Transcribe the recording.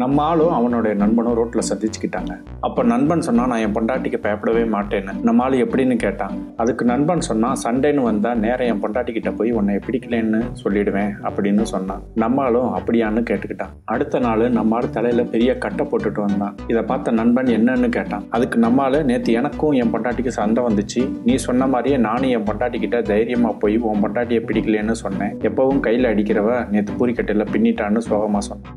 நம்ம ஆளும் அவனுடைய நண்பனும் ரோட்ல சந்திச்சுக்கிட்டாங்க. அப்ப நண்பன் சொன்னா நான் என் பொண்டாட்டிக்கு பயப்படவே மாட்டேன்னு. நம்ம ஆள் எப்படின்னு கேட்டான். அதுக்கு நண்பன் சொன்னா சண்டேன்னு வந்தா நேரம் என் பொண்டாட்டி கிட்ட போய் உன்னை பிடிக்கலன்னு சொல்லிடுவேன் அப்படின்னு சொன்னான். நம்ம ஆளும் அப்படியான்னு கேட்டுக்கிட்டான். அடுத்த நாள் நம்ம ஆள் தலையில பெரிய கட்டை போட்டுட்டு வந்தான். இதை பார்த்த நண்பன் என்னன்னு கேட்டான். அதுக்கு நம்ம ஆளு நேற்று எனக்கும் என் பொண்டாட்டிக்கு சண்டை வந்துச்சு. நீ சொன்ன மாதிரியே நானும் என் பொண்டாட்டி கிட்ட தைரியமா போய் உன் பொண்டாட்டியை பிடிக்கலன்னு சொன்னேன். எப்பவும் கையில அடிக்கிறவ நேற்று பூரிக்கட்டையில பின்னிட்டான்னு சோகமா சொன்னான்.